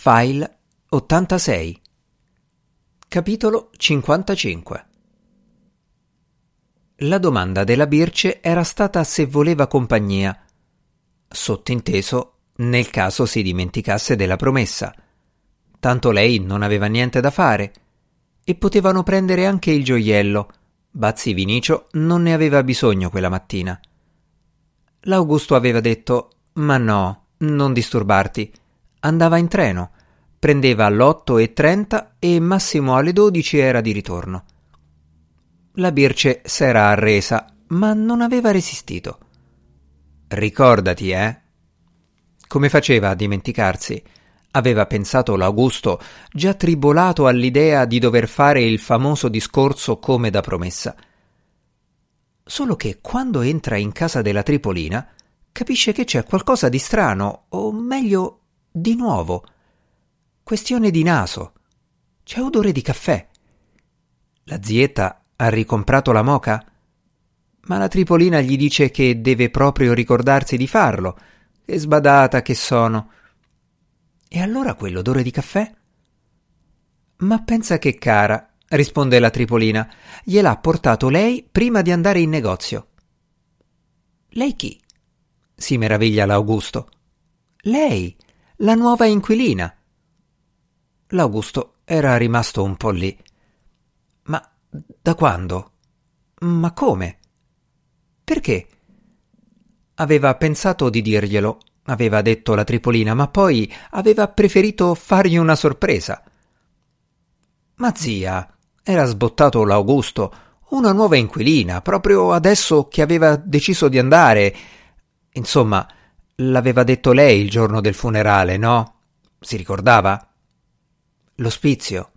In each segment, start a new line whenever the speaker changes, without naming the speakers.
File 86 Capitolo 55 La domanda della Birce era stata se voleva compagnia. Sottinteso, nel caso si dimenticasse della promessa. Tanto lei non aveva niente da fare. E potevano prendere anche il gioiello. Bazzi Vinicio non ne aveva bisogno quella mattina. L'Augusto aveva detto: Ma no, non disturbarti Andava in treno, prendeva all'otto e trenta e massimo alle dodici era di ritorno. La Birce s'era arresa, ma non aveva resistito. Ricordati, eh? Come faceva a dimenticarsi? Aveva pensato l'Augusto, già tribolato all'idea di dover fare il famoso discorso come da promessa. Solo che quando entra in casa della Tripolina, capisce che c'è qualcosa di strano, o meglio di nuovo. Questione di naso. C'è odore di caffè. La zietta ha ricomprato la moca? Ma la Tripolina gli dice che deve proprio ricordarsi di farlo. Che sbadata che sono. E allora quell'odore di caffè? Ma pensa che cara, risponde la Tripolina, gliel'ha portato lei prima di andare in negozio. Lei chi? si meraviglia l'Augusto. Lei, la nuova inquilina. L'Augusto era rimasto un po' lì. Ma da quando? Ma come? Perché? Aveva pensato di dirglielo, aveva detto la Tripolina, ma poi aveva preferito fargli una sorpresa. Ma zia, era sbottato l'Augusto, una nuova inquilina, proprio adesso che aveva deciso di andare. Insomma, L'aveva detto lei il giorno del funerale, no? Si ricordava? L'ospizio.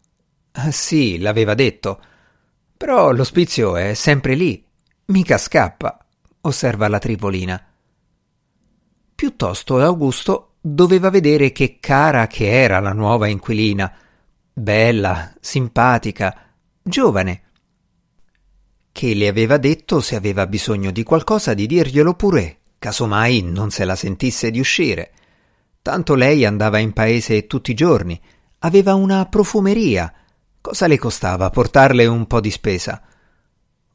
Ah, sì, l'aveva detto. Però l'ospizio è sempre lì. Mica scappa, osserva la Tripolina. Piuttosto Augusto doveva vedere che cara che era la nuova inquilina. Bella, simpatica, giovane. Che le aveva detto se aveva bisogno di qualcosa di dirglielo pure casomai non se la sentisse di uscire. Tanto lei andava in paese tutti i giorni, aveva una profumeria. Cosa le costava portarle un po' di spesa?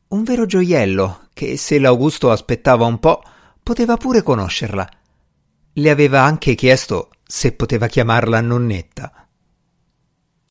Un vero gioiello che, se l'Augusto aspettava un po', poteva pure conoscerla. Le aveva anche chiesto se poteva chiamarla nonnetta.